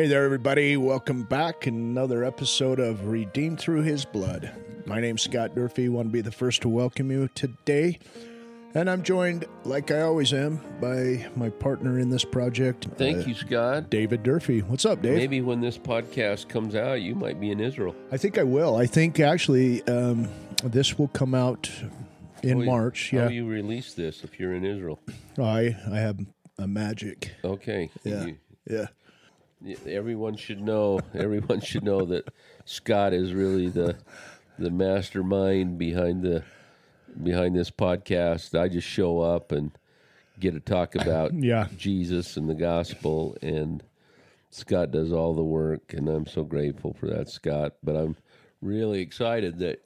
Hey there, everybody. Welcome back. Another episode of Redeemed Through His Blood. My name's Scott Durfee. want to be the first to welcome you today. And I'm joined, like I always am, by my partner in this project. Thank uh, you, Scott. David Durfee. What's up, Dave? Maybe when this podcast comes out, you might be in Israel. I think I will. I think actually um, this will come out in How March. How Yeah. you release this if you're in Israel? I I have a magic. Okay. Yeah. You- Yeah. Y- everyone should know. Everyone should know that Scott is really the the mastermind behind the behind this podcast. I just show up and get to talk about Yeah. Jesus and the gospel, and Scott does all the work, and I'm so grateful for that, Scott. But I'm really excited that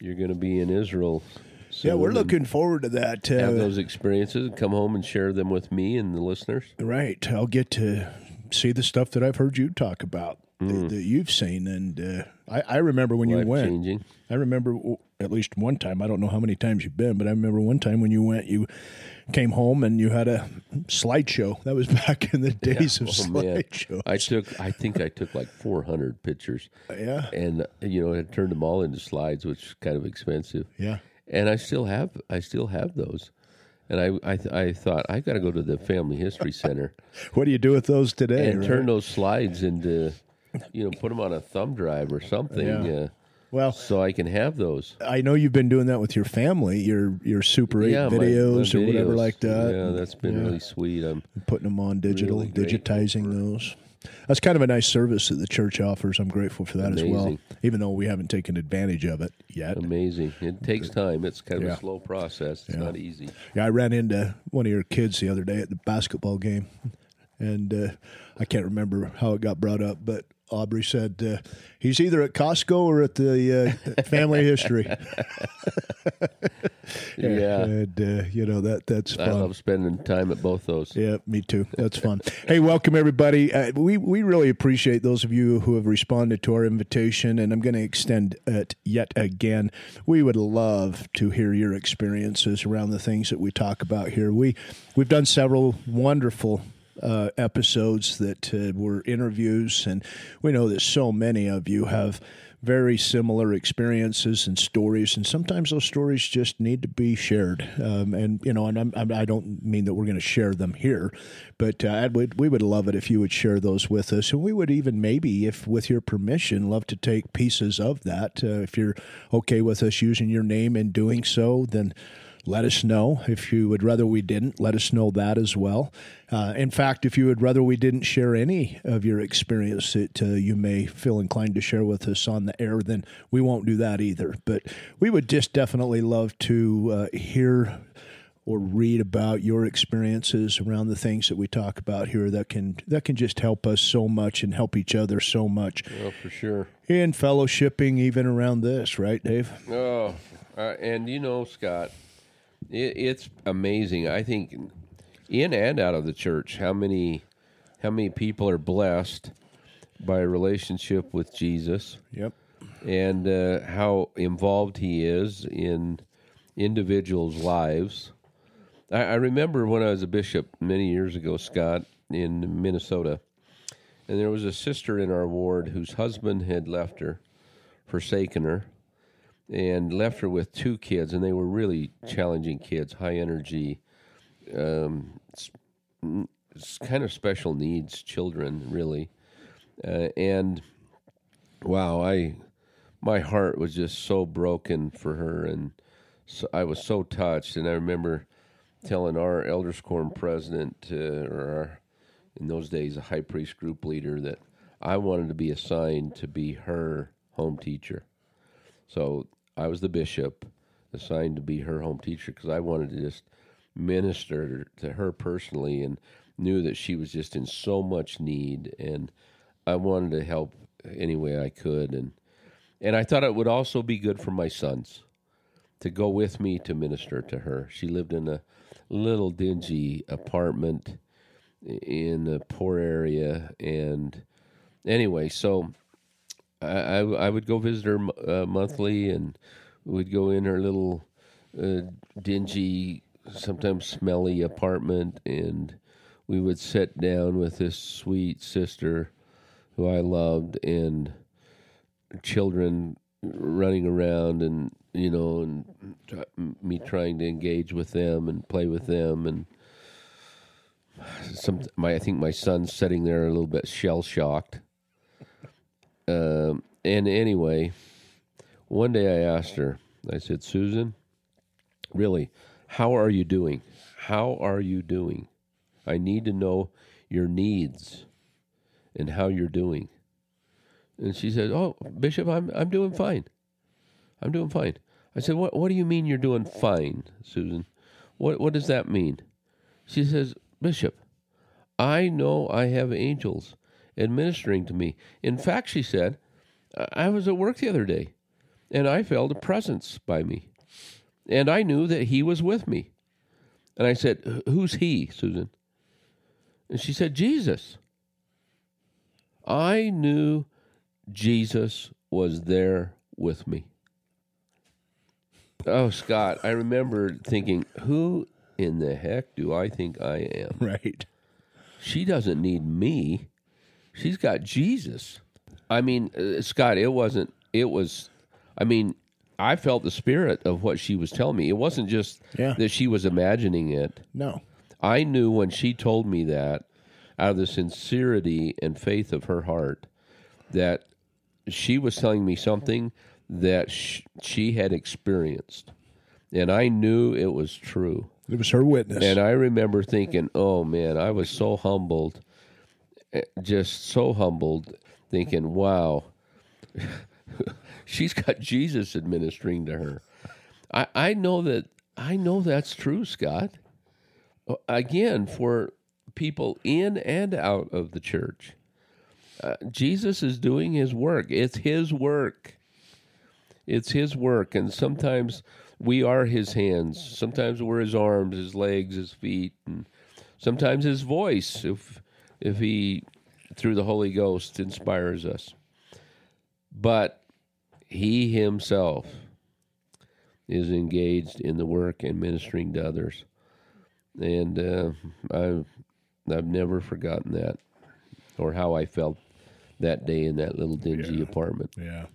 you're going to be in Israel. Yeah, we're looking forward to that. have Uh, those experiences and come home and share them with me and the listeners. Right. I'll get to see the stuff that I've heard you talk about Mm. that, that you've seen. And uh, I, I remember when you went. changing. I remember at least one time. I don't know how many times you've been, but I remember one time when you went, you came home and you had a slideshow. That was back in the days of Oh, man. slideshow. I took, I think I took like 400 pictures, Yeah. and you know, I turned them all into slides, which is kind of expensive. Yeah. And I still have, I still have those. And I, I, th- I thought I got to go to the Family History Center What do you do with those today? and right? turn those slides into, you know, put them on a thumb drive or something, Yeah. uh, well, so I can have those. I know you've been doing that with your family, your your Super 8 yeah, my- my videos or whatever like that. Yeah, that's been Yeah. really sweet. I'm putting them on digital, Really digitizing those. That's kind of a nice service that the church offers. I'm grateful for that as well, even though we haven't taken advantage of it yet. amazing. It takes time. It's kind of Yeah. a slow process. It's not easy. Yeah, I ran into one of your kids the other day at the basketball game, and uh, I can't remember how it got brought up, but Aubrey said uh, he's either at Costco or at the uh, Family History. Yeah. and uh, you know that that's I love spending time at both those. Yeah, me too. That's fun. hey, welcome everybody. Uh, we we really appreciate those of you who have responded to our invitation, and I'm going to extend it yet again. We would love to hear your experiences around the things that we talk about here. We we've done several wonderful. Uh, episodes that uh, were interviews, and we know that so many of you have very similar experiences and stories, and sometimes those stories just need to be shared. Um, and you know, and I'm, I'm, I don't mean that we're going to share them here, but uh, would, we would love it if you would share those with us, and we would even maybe, if with your permission, love to take pieces of that. Uh, if you're okay with us using your name in doing so, then let us know. If you would rather we didn't, let us know that as well. Uh, in fact, if you would rather we didn't share any of your experience that uh, you may feel inclined to share with us on the air, then we won't do that either. But we would just definitely love to uh, hear or read about your experiences around the things that we talk about here that can that can just help us so much and help each other so much Oh, for sure. in fellowshipping even around this right dave Oh, uh, and you know, Scott, it, it's amazing. I think in and out of the church, how many how many people are blessed by a relationship with Jesus, yep and uh, how involved he is in individuals' lives. I, I remember when I was a bishop many years ago, Scott, in Minnesota, and there was a sister in our ward whose husband had left her, forsaken her, and left her with two kids, and they were really challenging kids, high energy, um, kind of special needs children, really. Uh, and wow, I my heart was just so broken for her, and so I was so touched. And I remember telling our elders quorum president, uh, or our, in those days a high priest group leader, that I wanted to be assigned to be her home teacher. So I was the bishop assigned to be her home teacher because I wanted to just minister to her personally and knew that she was just in so much need and I wanted to help any way I could and and I thought it would also be good for my sons to go with me to minister to her. She lived in a little dingy apartment in a poor area and anyway, so I, I, would go visit her uh, monthly, and we'd go in her little uh, dingy, sometimes smelly apartment, and we would sit down with this sweet sister who I loved, and children running around, and you know, and me trying to engage with them and play with them, and some. My I think my son's sitting there a little bit shell shocked. Um, and anyway, one day I asked her. I said, Susan, really, how are you doing? How are you doing? I need to know your needs and how you're doing. And she said, "Oh, Bishop, I'm I'm doing fine. I'm doing fine." I said, "What What do you mean you're doing fine, Susan? What What does that mean?" She says, "Bishop, I know I have angels administering to me. In fact, she said, I was at work the other day, and I felt a presence by me, and I knew that He was with me." And I said, "Who's He, Susan?" And she said, Jesus. I knew Jesus was there with me. Oh, Scott, I remember thinking, who in the heck do I think I am? Right. She doesn't need me. She's got Jesus. I mean, uh, Scott, it wasn't, it was, I mean, I felt the spirit of what she was telling me. It wasn't just Yeah. that she was imagining it. No. I knew when she told me that, out of the sincerity and faith of her heart, that she was telling me something that sh- she had experienced. And I knew it was true. It was her witness. And I remember thinking, oh man, I was so humbled, just so humbled, thinking, wow, she's got Jesus administering to her. I, I know that I know that's true, Scott. Uh, Again, for people in and out of the church, uh, Jesus is doing His work. It's His work. It's His work, and sometimes we are His hands. Sometimes we're His arms, His legs, His feet, and sometimes His voice. If if He through the Holy Ghost inspires us, but He Himself is engaged in the work and ministering to others, and uh, I've I've never forgotten that, or how I felt that day in that little dingy apartment. Yeah.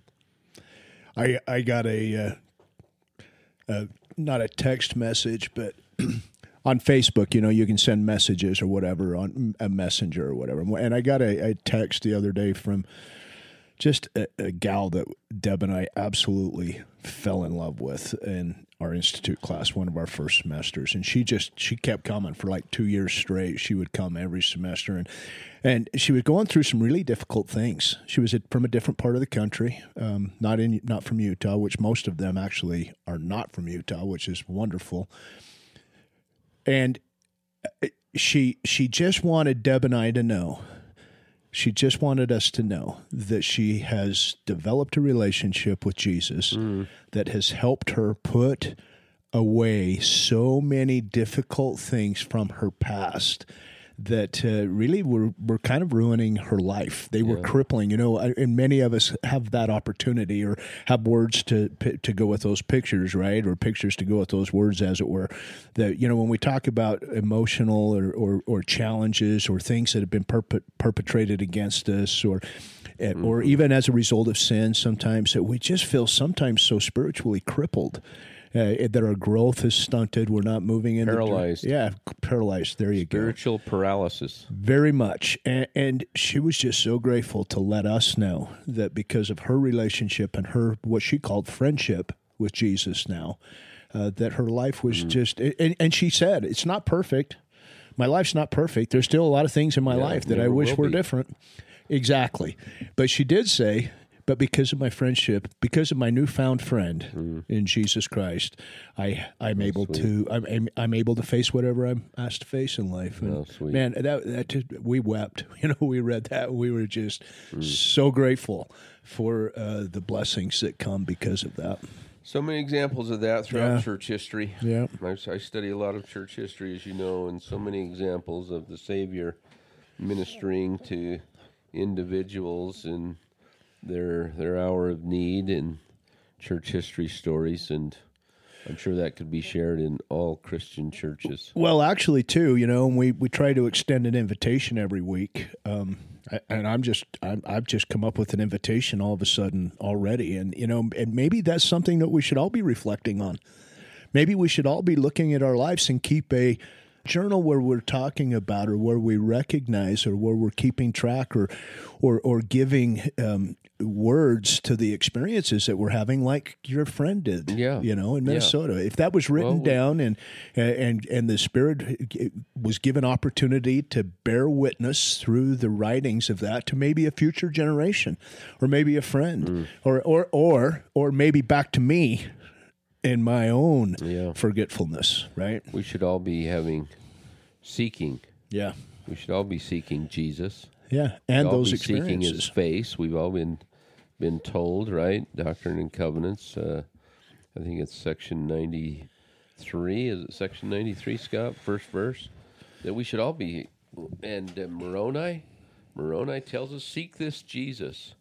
I I got a, uh, uh, not a text message, but on Facebook, you know, you can send messages or whatever on a messenger or whatever. And I got a, a text the other day from just a, a gal that Deb and I absolutely fell in love with in our institute class, one of our first semesters. And she just she kept coming for like two years straight. She would come every semester, and and she was going through some really difficult things. She was from a different part of the country, um, not in not from Utah, which most of them actually are not from Utah, which is wonderful. And uh, she she just wanted Deb and I to know. She just wanted us to know that she has developed a relationship with Jesus that has helped her put away so many difficult things from her past that uh, really were, were kind of ruining her life. They were crippling, you know, and many of us have that opportunity or have words to to go with those pictures, right? Or pictures to go with those words, as it were. That, you know, when we talk about emotional or, or, or challenges or things that have been perpet- perpetrated against us or eh, or even as a result of sin, sometimes that we just feel sometimes so spiritually crippled. Uh, that our growth is stunted. We're not moving in the Paralyzed. yeah, paralyzed. There you go. Spiritual paralysis. Very much. And, and she was just so grateful to let us know that because of her relationship and her, what she called friendship with Jesus now, uh, that her life was just, and, and she said, it's not perfect. My life's not perfect. There's still a lot of things in my life that I wish were be. different. Exactly. But she did say, but because of my friendship, because of my newfound friend Mm. in Jesus Christ, I I'm able to I'm, I'm I'm able to face whatever I'm asked to face in life. And Oh, sweet. man, that that just, we wept. You know, we read that. We were just Mm. so grateful for uh, the blessings that come because of that. So many examples of that throughout Yeah. church history. Yeah. I, I study a lot of church history, as you know, and so many examples of the Savior ministering to individuals in their their hour of need and church history stories. And I'm sure that could be shared in all Christian churches. Well, actually, too, you know, we we try to extend an invitation every week, um, I- and I'm just I'm, I've just come up with an invitation all of a sudden already, and you know, and maybe that's something that we should all be reflecting on. Maybe we should all be looking at our lives and keep a journal where we're talking about or where we recognize or where we're keeping track or or or giving um, words to the experiences that we're having like your friend did Yeah. you know in Yeah. minnesota if that was written Well, down and and and the spirit was given opportunity to bear witness through the writings of that to maybe a future generation or maybe a friend Mm. or or or or maybe back to me in my own Yeah. forgetfulness right We should all be having seeking. yeah We should all be seeking Jesus. yeah and those be seeking His face. We've all been been told, right? Doctrine and Covenants. Uh, I think it's section ninety three. Is it section ninety three, Scott? First verse that we should all be. And uh, Moroni, Moroni tells us, "Seek this Jesus,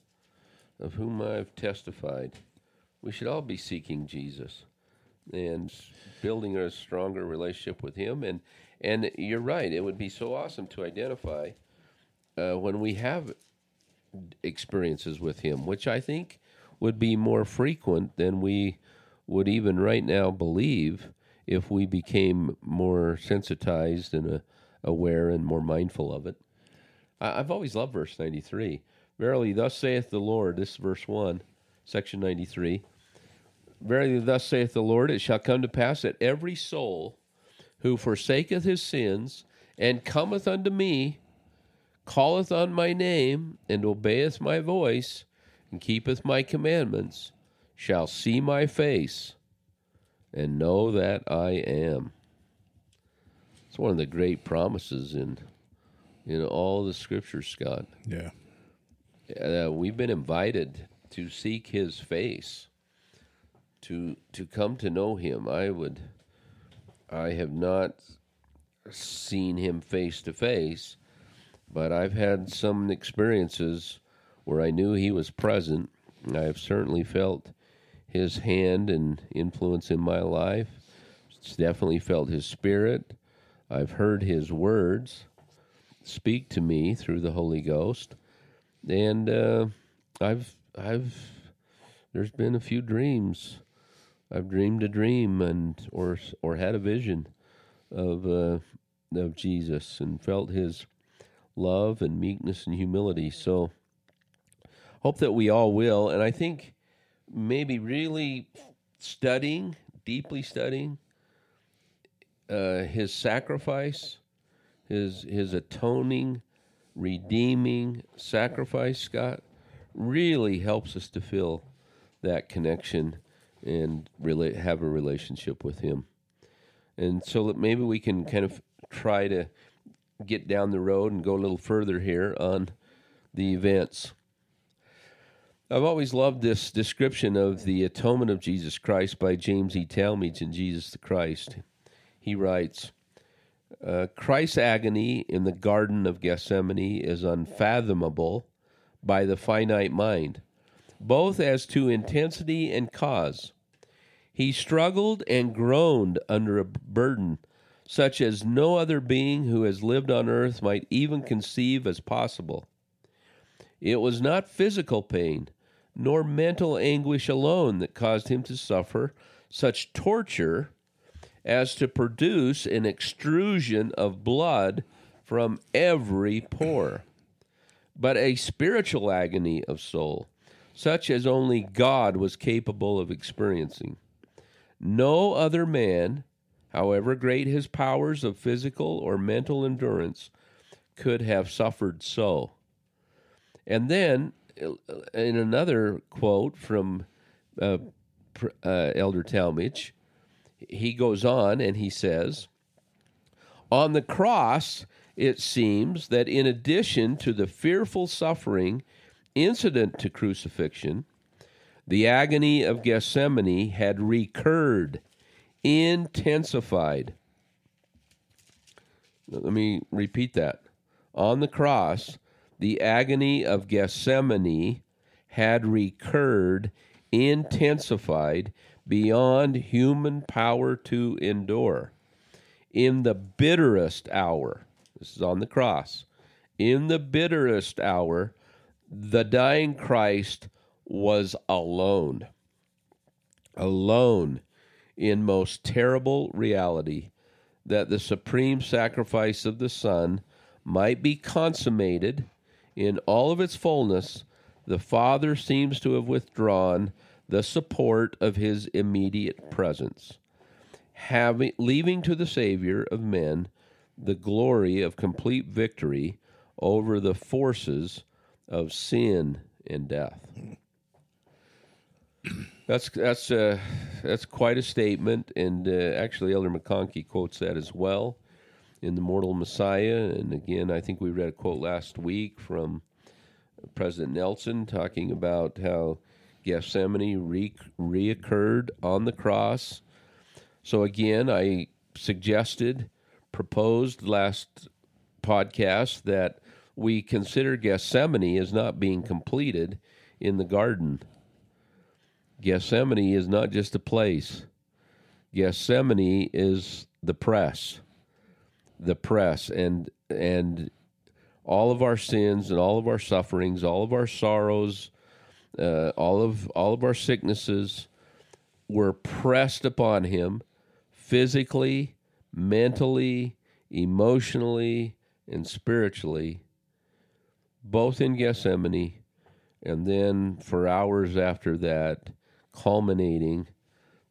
of whom I've testified." We should all be seeking Jesus and building a stronger relationship with Him. And and you're right; it would be so awesome to identify uh, when we have experiences with him, which I think would be more frequent than we would even right now believe if we became more sensitized and uh, aware and more mindful of it. I, I've always loved verse 93. Verily, thus saith the Lord, this is verse 1, section 93. Verily, thus saith the Lord, it shall come to pass that every soul who forsaketh his sins and cometh unto me, calleth on my name, and obeyeth my voice, and keepeth my commandments, shall see my face, and know that I am. It's one of the great promises in in all the scriptures, Scott. yeah Uh, we've been invited to seek His face, to to come to know Him. I would, I have not seen Him face to face, but I've had some experiences where I knew He was present. I've certainly felt His hand and influence in my life. It's definitely felt His Spirit. I've heard His words speak to me through the Holy Ghost and uh, I've I've there's been a few dreams. I've dreamed a dream and or or had a vision of uh, of Jesus and felt His love and meekness and humility. So hope that we all will, and I think maybe really studying deeply studying uh, His sacrifice, His His atoning redeeming sacrifice, Scott, really helps us to feel that connection and really have a relationship with Him. And so maybe we can kind of try to get down the road and go a little further here on the events. I've always loved this description of the atonement of Jesus Christ by James E. Talmage in Jesus the Christ. He writes, uh, Christ's agony in the Garden of Gethsemane is unfathomable by the finite mind, both as to intensity and cause. He struggled and groaned under a burden such as no other being who has lived on earth might even conceive as possible. It was not physical pain, nor mental anguish alone that caused him to suffer such torture as to produce an extrusion of blood from every pore, but a spiritual agony of soul, such as only God was capable of experiencing. No other man, however great his powers of physical or mental endurance, could have suffered so. And then, in another quote from uh, uh, Elder Talmage, he goes on and he says, On the cross, it seems that in addition to the fearful suffering incident to crucifixion, the agony of Gethsemane had recurred, intensified. Let me repeat that. On the cross, the agony of Gethsemane had recurred, intensified, beyond human power to endure. In the bitterest hour, this is on the cross, in the bitterest hour, the dying Christ was alone. Alone in most terrible reality that the supreme sacrifice of the Son might be consummated in all of its fullness, the Father seems to have withdrawn the support of his immediate presence, having leaving to the Savior of men the glory of complete victory over the forces of sin and death. That's that's uh, that's quite a statement, and uh, actually, Elder McConkie quotes that as well in the Mortal Messiah. And again, I think we read a quote last week from President Nelson talking about how Gethsemane re- reoccurred on the cross. So again, I suggested, proposed last podcast that we consider Gethsemane as not being completed in the garden. Gethsemane is not just a place. Gethsemane is the press. The press and and all of our sins and all of our sufferings, all of our sorrows, uh, all of all of our sicknesses were pressed upon him physically, mentally, emotionally, and spiritually, both in Gethsemane, and then for hours after that, culminating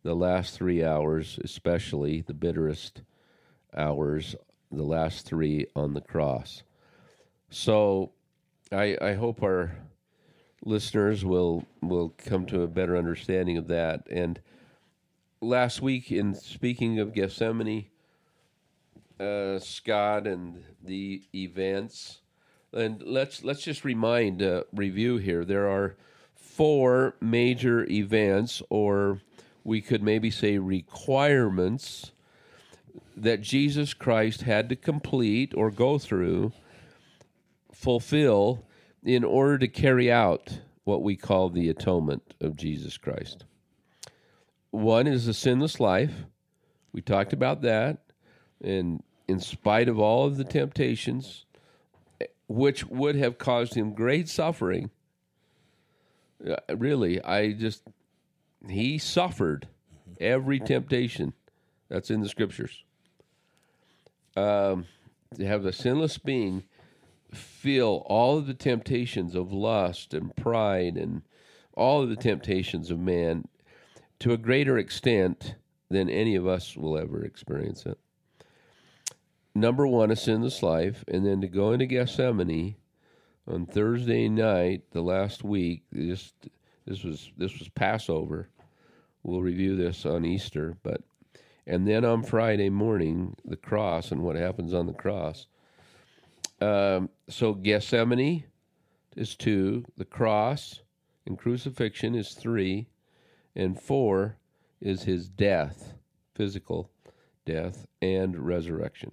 the last three hours, especially the bitterest hours, the last three on the cross. So I, I hope our listeners will will come to a better understanding of that. And last week, in speaking of Gethsemane, uh, Scott and the events, and let's let's just remind uh, review here. There are four major events, or we could maybe say requirements, that Jesus Christ had to complete or go through, fulfill, in order to carry out what we call the atonement of Jesus Christ. One is the sinless life. We talked about that. And in spite of all of the temptations, which would have caused him great suffering, really, I just he suffered every temptation that's in the scriptures. Um, to have the sinless being feel all of the temptations of lust and pride and all of the temptations of man to a greater extent than any of us will ever experience it. Number one, a sinless life, and then to go into Gethsemane on Thursday night, the last week. This this was this was Passover. We'll review this on Easter, but and then on Friday morning, the cross and what happens on the cross. Um, so Gethsemane is two, the cross and crucifixion is three, and four is his death, physical death and resurrection.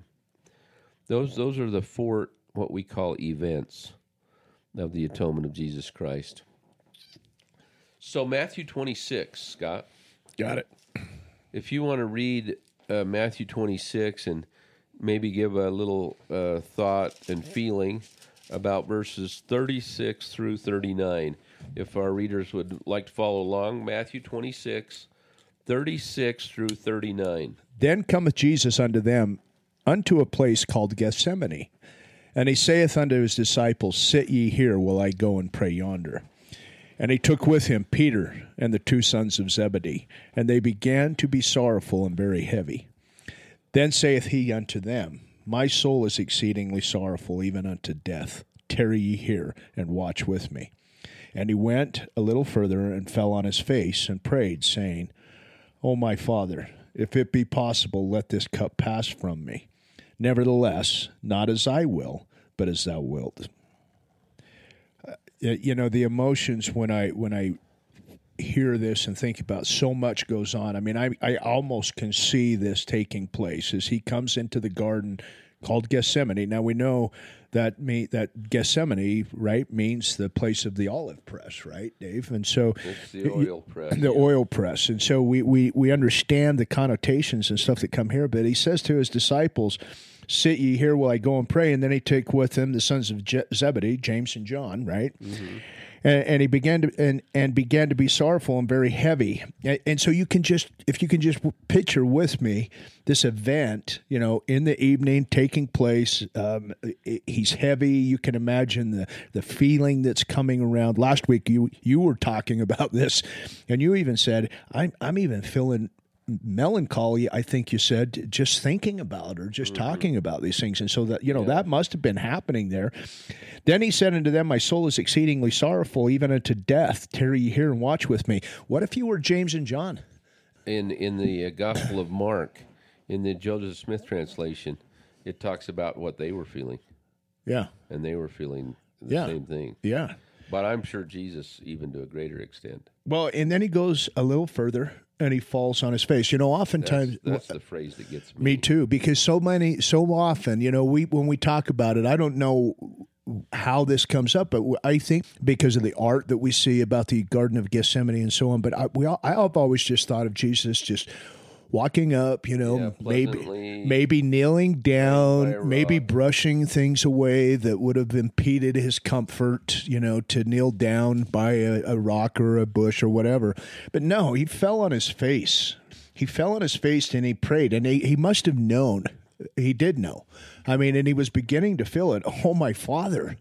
Those those are the four what we call events of the atonement of Jesus Christ. So, Matthew 26, Scott. Got it. If you want to read uh, Matthew 26 and maybe give a little uh, thought and feeling about verses 36 through 39, if our readers would like to follow along, Matthew 26, 36 through 39. Then cometh Jesus unto them unto a place called Gethsemane and he saith unto his disciples, Sit ye here while I go and pray yonder. And he took with him Peter and the two sons of Zebedee, and they began to be sorrowful and very heavy. Then saith he unto them, My soul is exceedingly sorrowful, even unto death. Tarry ye here, and watch with me. And he went a little further, and fell on his face, and prayed, saying, O my Father, if it be possible, let this cup pass from me. Nevertheless, not as I will, but as thou wilt. Uh, you know the emotions when I when I hear this and think about so much goes on. I mean, I I almost can see this taking place as he comes into the garden called Gethsemane. Now we know that me that Gethsemane, right, means the place of the olive press, right, Dave? And so It's the oil press. the oil press. And so we, we, we understand the connotations and stuff that come here. But he says to his disciples, Sit ye here while I go and pray. And then he take with him the sons of Je- Zebedee, James and John, right? Mm-hmm. And, and he began to and, and began to be sorrowful and very heavy. And, and so you can just if you can just picture with me this event, you know, in the evening taking place. Um, he's heavy. You can imagine the the feeling that's coming around. Last week you you were talking about this, and you even said I'm I'm even feeling melancholy i think you said just thinking about or just talking about these things. And so that you know that must have been happening there. Then he said unto them my soul is exceedingly sorrowful even unto death. Tarry ye here and watch with me. What if you were james and john? In in the uh, Gospel of Mark, in the Joseph Smith translation, it talks about what they were feeling, yeah. And they were feeling the Yeah. same thing. yeah. But I'm sure Jesus, even to a greater extent, well and then he goes a little further and he falls on his face you know that's, oftentimes that's the phrase that gets me. Me too, because so many, so often, you know, we when we talk about it, I don't know how this comes up, but I think because of the art that we see about the Garden of Gethsemane and so on. But I, we, all, I've always just thought of Jesus just walking up, you know, Yeah, maybe maybe kneeling down, maybe brushing things away that would have impeded his comfort, you know, to kneel down by a, a rock or a bush or whatever. But no, he fell on his face. He fell on his face and he prayed, and he, he must have known. He did know. I mean, and he was beginning to feel it. Oh, my father.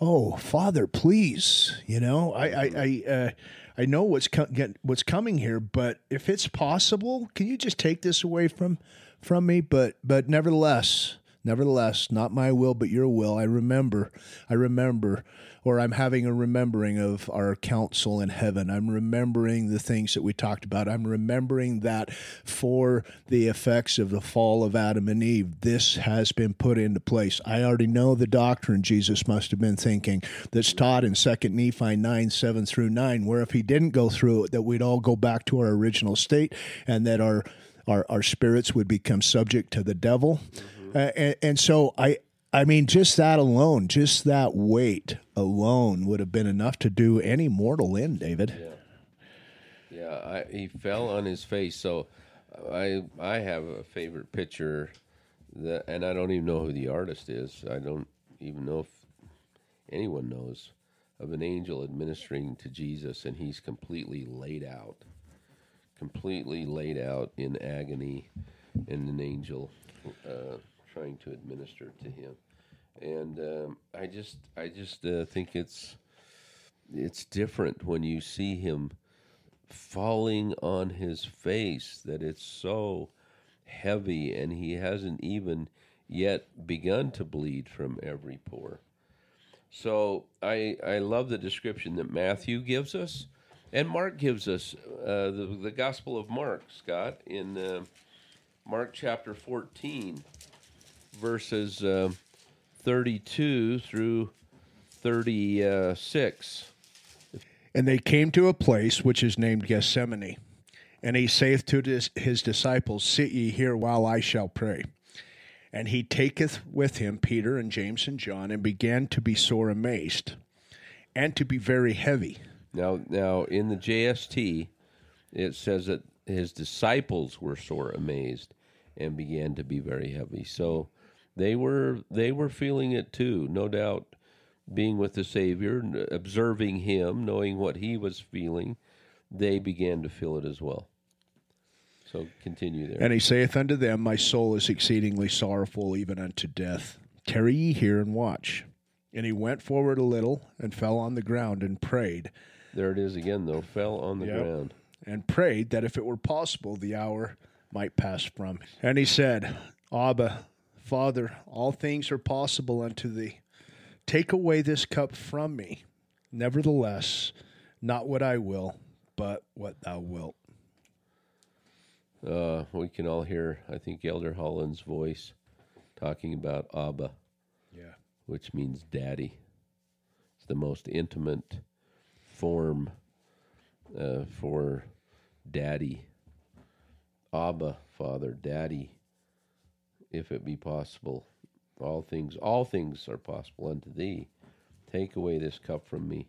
Oh, Father, please. You know, I, I, I, uh, I know what's co- get, what's coming here, but if it's possible, can you just take this away from from me? But but nevertheless, nevertheless, not my will, but your will. I remember, I remember, or I'm having a remembering of our counsel in heaven. I'm remembering the things that we talked about. I'm remembering that for the effects of the fall of Adam and Eve, this has been put into place. I already know the doctrine Jesus must have been thinking that's taught in 2 Nephi 9, 7 through 9, where if he didn't go through it, that we'd all go back to our original state and that our our, our spirits would become subject to the devil. Uh, and, and so I I mean, just that alone, just that weight alone would have been enough to do any mortal in, David. Yeah, I, he fell on his face. So I I have a favorite picture that, and I don't even know who the artist is. I don't even know if anyone knows of an angel administering to Jesus, and he's completely laid out, completely laid out in agony, and an angel uh, trying to administer to him. And um, I just I just uh, think it's it's different when you see him falling on his face that it's so heavy and he hasn't even yet begun to bleed from every pore. So I I love the description that Matthew gives us and Mark gives us uh, the the Gospel of Mark Scott in uh, Mark chapter 14 verses uh, 32 through 36. And they came to a place which is named Gethsemane. And he saith to his, his disciples, Sit ye here while I shall pray. And he taketh with him Peter and James and John, and began to be sore amazed, and to be very heavy. Now, now in the JST, it says that his disciples were sore amazed and began to be very heavy. So they were they were feeling it too, no doubt. Being with the Savior, observing Him, knowing what He was feeling, they began to feel it as well. So continue there. And he saith unto them, My soul is exceedingly sorrowful, even unto death. Tarry ye here and watch. And he went forward a little, and fell on the ground, and prayed, there it is again, though. Fell on the Yep. ground. and prayed that if it were possible, the hour might pass from him. And he said, Abba, Father, all things are possible unto thee. Take away this cup from me. Nevertheless, not what I will, but what thou wilt. Uh, we can all hear, I think, Elder Holland's voice talking about Abba. Yeah. which means daddy. It's the most intimate form uh, for daddy. Abba, father, daddy, if it be possible. all things all things are possible unto thee. Take away this cup from me.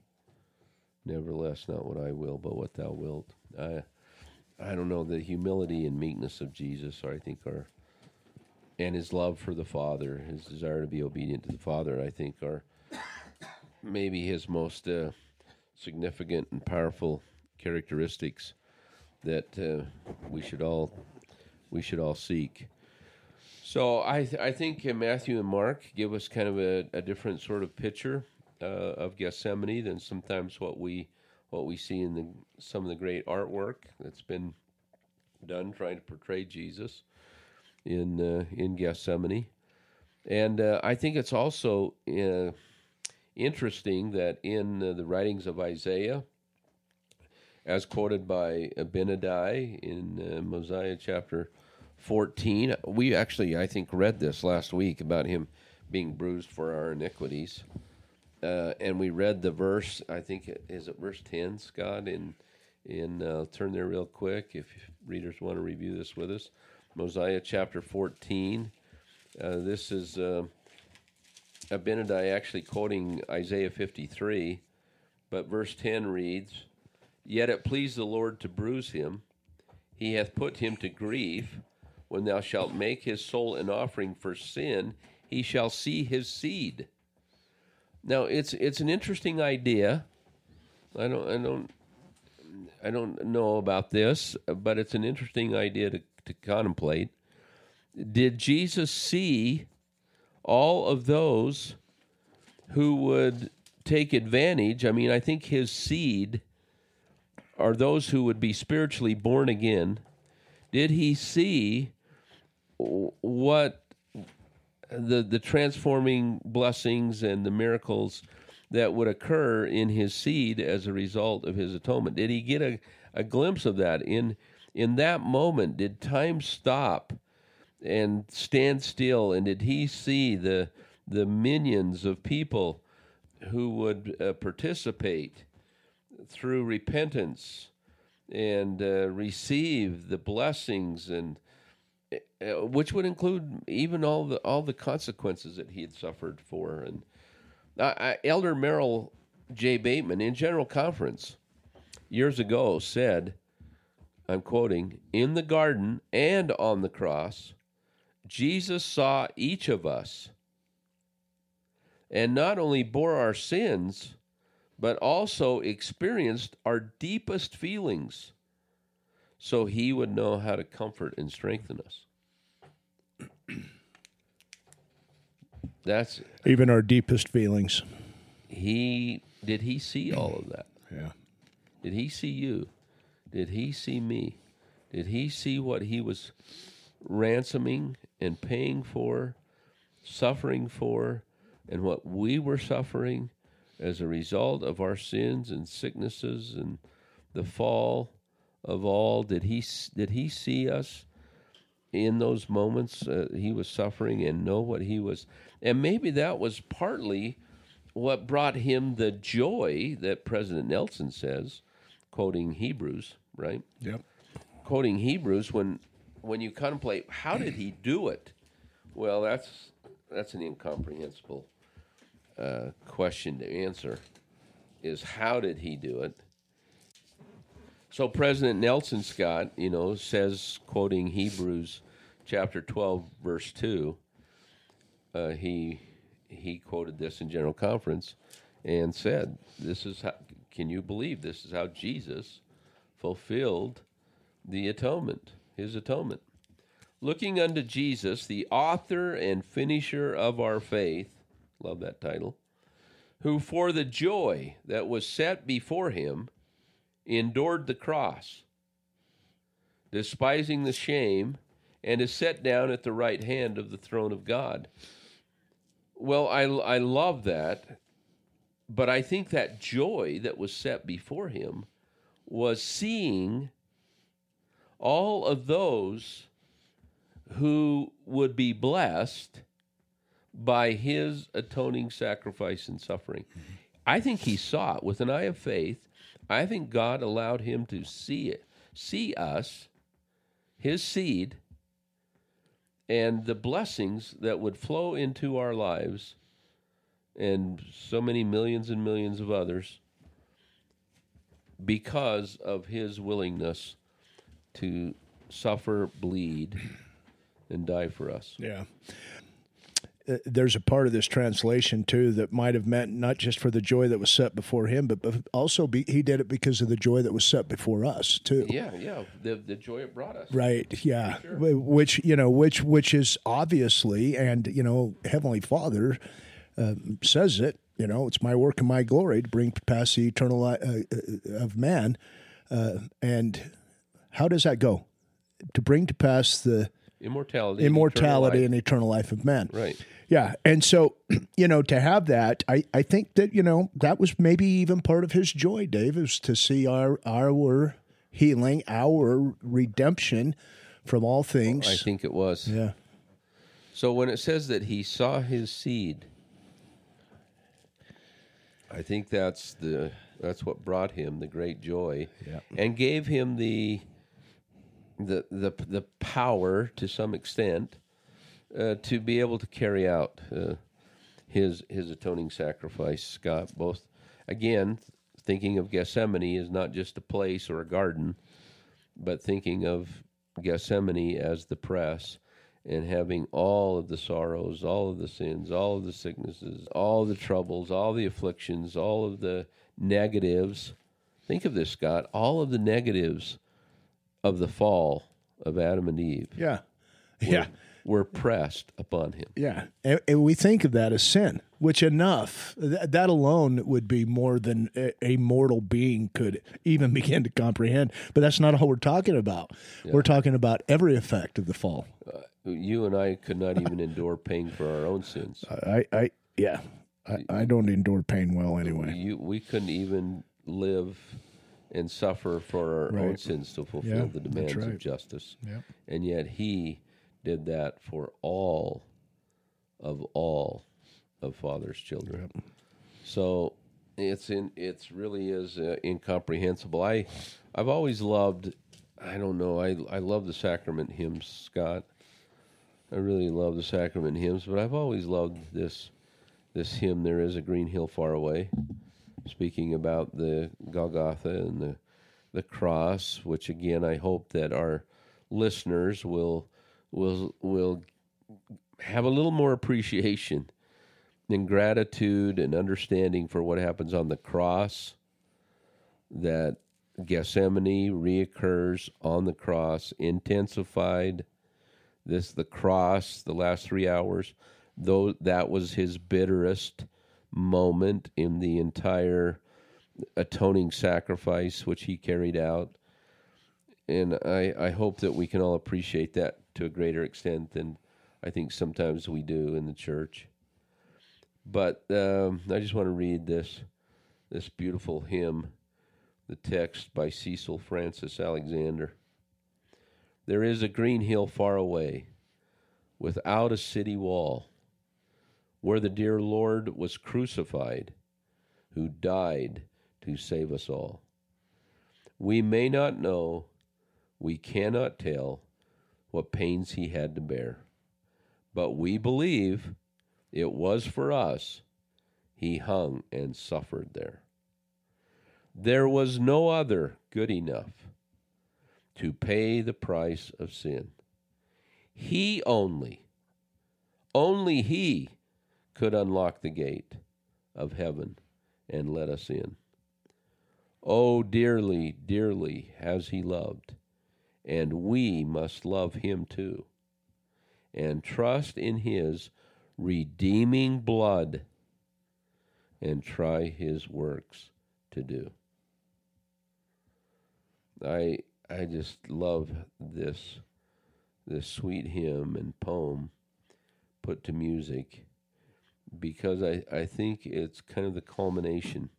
Nevertheless, not what I will, but what thou wilt. I I don't know, the humility and meekness of Jesus I think are and his love for the Father, his desire to be obedient to the Father, I think are maybe his most uh, significant and powerful characteristics that uh, we should all we should all seek. So I th- I think uh, Matthew and Mark give us kind of a, a different sort of picture uh, of Gethsemane than sometimes what we what we see in the some of the great artwork that's been done trying to portray Jesus in uh, in Gethsemane, and uh, I think it's also uh, interesting that in uh, the writings of Isaiah, as quoted by Abinadi in Mosiah chapter 14. We actually, I think, read this last week about him being bruised for our iniquities. Uh, and we read the verse, I think, is it verse 10, Scott? In, in uh, turn there real quick if readers want to review this with us. Mosiah chapter 14. Uh, this is uh, Abinadi actually quoting Isaiah 53, but verse 10 reads, Yet it pleased the Lord to bruise him. He hath put him to grief. When thou shalt make his soul an offering for sin, he shall see his seed. Now it's it's an interesting idea. I don't I don't I don't know about this, but it's an interesting idea to, to contemplate. Did Jesus see all of those who would take advantage? I mean, I think his seed are those who would be spiritually born again. Did he see what the the transforming blessings and the miracles that would occur in his seed as a result of his atonement? Did he get a, a glimpse of that in in that moment? Did time stop and stand still? And did he see the the minions of people who would uh, participate through repentance and uh, receive the blessings and which would include even all the all the consequences that he had suffered for. And uh, elder merrill j. Bateman in general conference years ago said i'm quoting in the garden and on the cross jesus saw each of us and not only bore our sins but also experienced our deepest feelings so he would know how to comfort and strengthen us. That's even our deepest feelings. He did he see all of that? Yeah. Did he see you? Did he see me? Did he see what he was ransoming and paying for, suffering for, and what we were suffering as a result of our sins and sicknesses and the fall of all did he did he see us in those moments uh, he was suffering and know what he was? And maybe that was partly what brought him the joy that president nelson says quoting hebrews right? Yep. Quoting hebrews when when you contemplate how did he do it? Well that's that's an incomprehensible uh, question to answer is how did he do it? So President Nelson Scott, you know, says, quoting Hebrews chapter 12, verse 2, uh, he, he quoted this in General Conference and said, This is how, can you believe this is how Jesus fulfilled the atonement, his atonement? Looking unto Jesus, the author and finisher of our faith, Love that title. Who for the joy that was set before him endured the cross, despising the shame, and is set down at the right hand of the throne of God. Well, I, I love that, but I think that joy that was set before him was seeing all of those who would be blessed by his atoning sacrifice and suffering. Mm-hmm. I think he saw it with an eye of faith. I think God allowed him to see it, see us, his seed, and the blessings that would flow into our lives and so many millions and millions of others because of his willingness to suffer, bleed, and die for us. Yeah. Uh, There's a part of this translation too that might have meant not just for the joy that was set before him, but, but also be, he did it because of the joy that was set before us too. Yeah, yeah, the the joy it brought us. Right. Yeah. Wh- Which you know, which which is obviously, and you know, Heavenly Father um, says it. You know, it's my work and my glory to bring to pass the eternal li- uh, uh, of man. Uh, and how does that go? To bring to pass the Immortality, and eternal immortality life. and eternal life of men. right. Yeah. And so, you know, to have that, I, I think that, you know, that was maybe even part of his joy, Dave, is to see our our healing, our redemption from all things. I think it was. yeah. So when it says that he saw his seed, I think that's the that's what brought him the great joy, Yeah. and gave him the the the the power to some extent uh, to be able to carry out uh, his his atoning sacrifice. Scott, both again thinking of Gethsemane is not just a place or a garden, but thinking of Gethsemane as the press and having all of the sorrows, all of the sins, all of the sicknesses, all the troubles, all the afflictions, all of the negatives. Think of this, Scott, all of the negatives of the fall of Adam and Eve Yeah. Yeah. were pressed upon him. Yeah. And, and we think of that as sin, which enough, th- that alone would be more than a, a mortal being could even begin to comprehend. But that's not all we're talking about. We're talking about every effect of the fall. Uh, you and I could not even endure paying for our own sins. I, I yeah. I, I don't endure pain well anyway. You, we couldn't even live and suffer for our own sins to fulfill Yeah, the demands right. of justice. Yep. And yet he did that for all of all of Father's children. So it's in it's really is uh, incomprehensible. I I've always loved I don't know I I love the sacrament hymns, Scott. I really love the sacrament hymns, but I've always loved this this hymn. There is a green hill far away, speaking about the Golgotha and the the cross. Which again, I hope that our listeners will will will have a little more appreciation and gratitude and understanding for what happens on the cross. That Gethsemane reoccurs on the cross, intensified this the cross the last three hours though that was his bitterest moment in the entire atoning sacrifice which he carried out. And i i hope that we can all appreciate that to a greater extent than i think sometimes we do in the church. But um, i just want to read this this beautiful hymn the text by cecil frances alexander. There is a green hill far away, without a city wall, where the dear Lord was crucified, who died to save us all. We may not know, we cannot tell what pains he had to bear, but we believe it was for us he hung and suffered there. There was no other good enough to pay the price of sin. He only, only He could unlock the gate of heaven and let us in. Oh, dearly, dearly has He loved, and we must love Him too, and trust in His redeeming blood and try His works to do. I I just love this this sweet hymn and poem put to music because I, I think it's kind of the culmination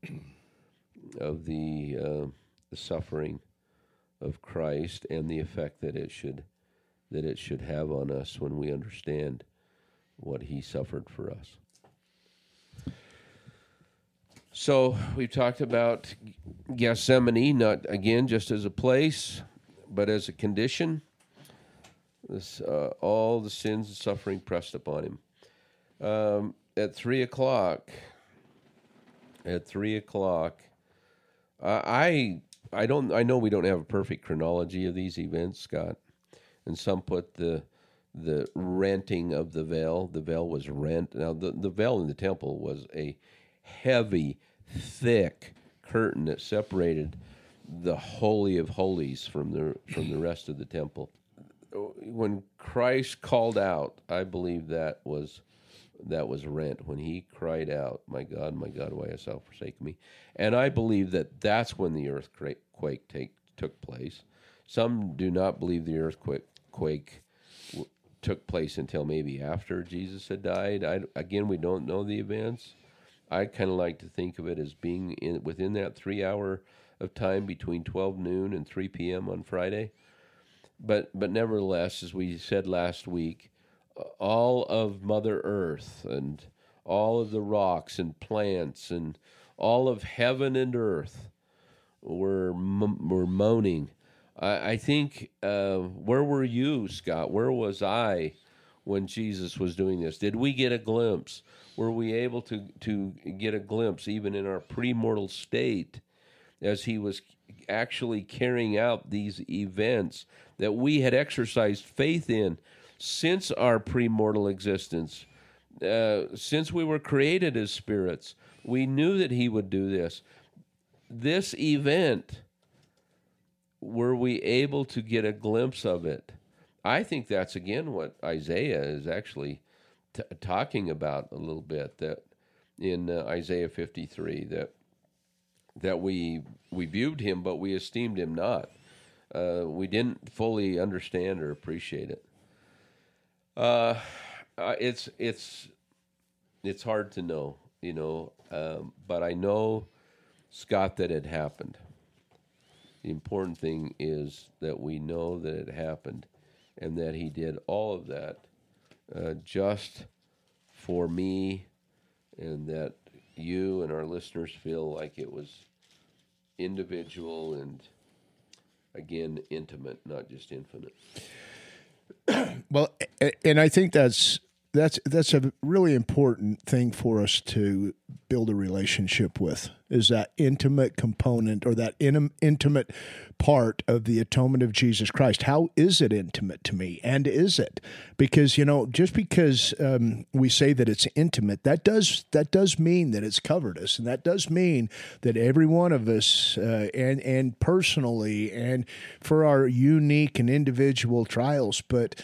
of the uh, the suffering of Christ and the effect that it should that it should have on us when we understand what he suffered for us. So we've talked about Gethsemane, not again just as a place, but as a condition. this, uh, all the sins and suffering pressed upon him. Um, at three o'clock, at three o'clock, uh, I I don't I know we don't have a perfect chronology of these events, Scott, and some put the the renting of the veil. The veil was rent. Now the the veil in the temple was a heavy, thick curtain that separated the holy of holies from the from the rest of the temple. When Christ called out, I believe that was that was rent when he cried out, "My God, my God, why hast thou forsaken me?" And I believe that that's when the earthquake take, took place. Some do not believe the earthquake quake w- took place until maybe after Jesus had died. I, again, we don't know the events. I kind of like to think of it as being in, within that three hour of time between 12 noon and 3 p.m. on Friday. But but nevertheless, as we said last week, all of Mother Earth and all of the rocks and plants and all of heaven and earth were were moaning. I, I think uh, where were you, Scott? Where was I when Jesus was doing this? Did we get a glimpse? Were we able to to get a glimpse, even in our premortal state, as he was actually carrying out these events that we had exercised faith in? Since our premortal existence, uh, since we were created as spirits. We knew that He would do this. This event, were we able to get a glimpse of it? I think that's again what Isaiah is actually t- talking about a little bit. That in uh, Isaiah fifty three that that we we viewed him, but we esteemed him not. Uh, we didn't fully understand or appreciate it. Uh, uh, it's it's it's hard to know, you know, um, but I know, Scott, that it happened. The important thing is that we know that it happened, and that he did all of that uh, just for me, and that you and our listeners feel like it was individual and again intimate, not just infinite. Well, and I think that's that's that's a really important thing for us to build a relationship with is that intimate component or that in, intimate part of the atonement of Jesus Christ. How is it intimate to me? And is it? Because you know, just because um, we say that it's intimate, that does that does mean that it's covered us, and that does mean that every one of us, uh, and and personally, and for our unique and individual trials, but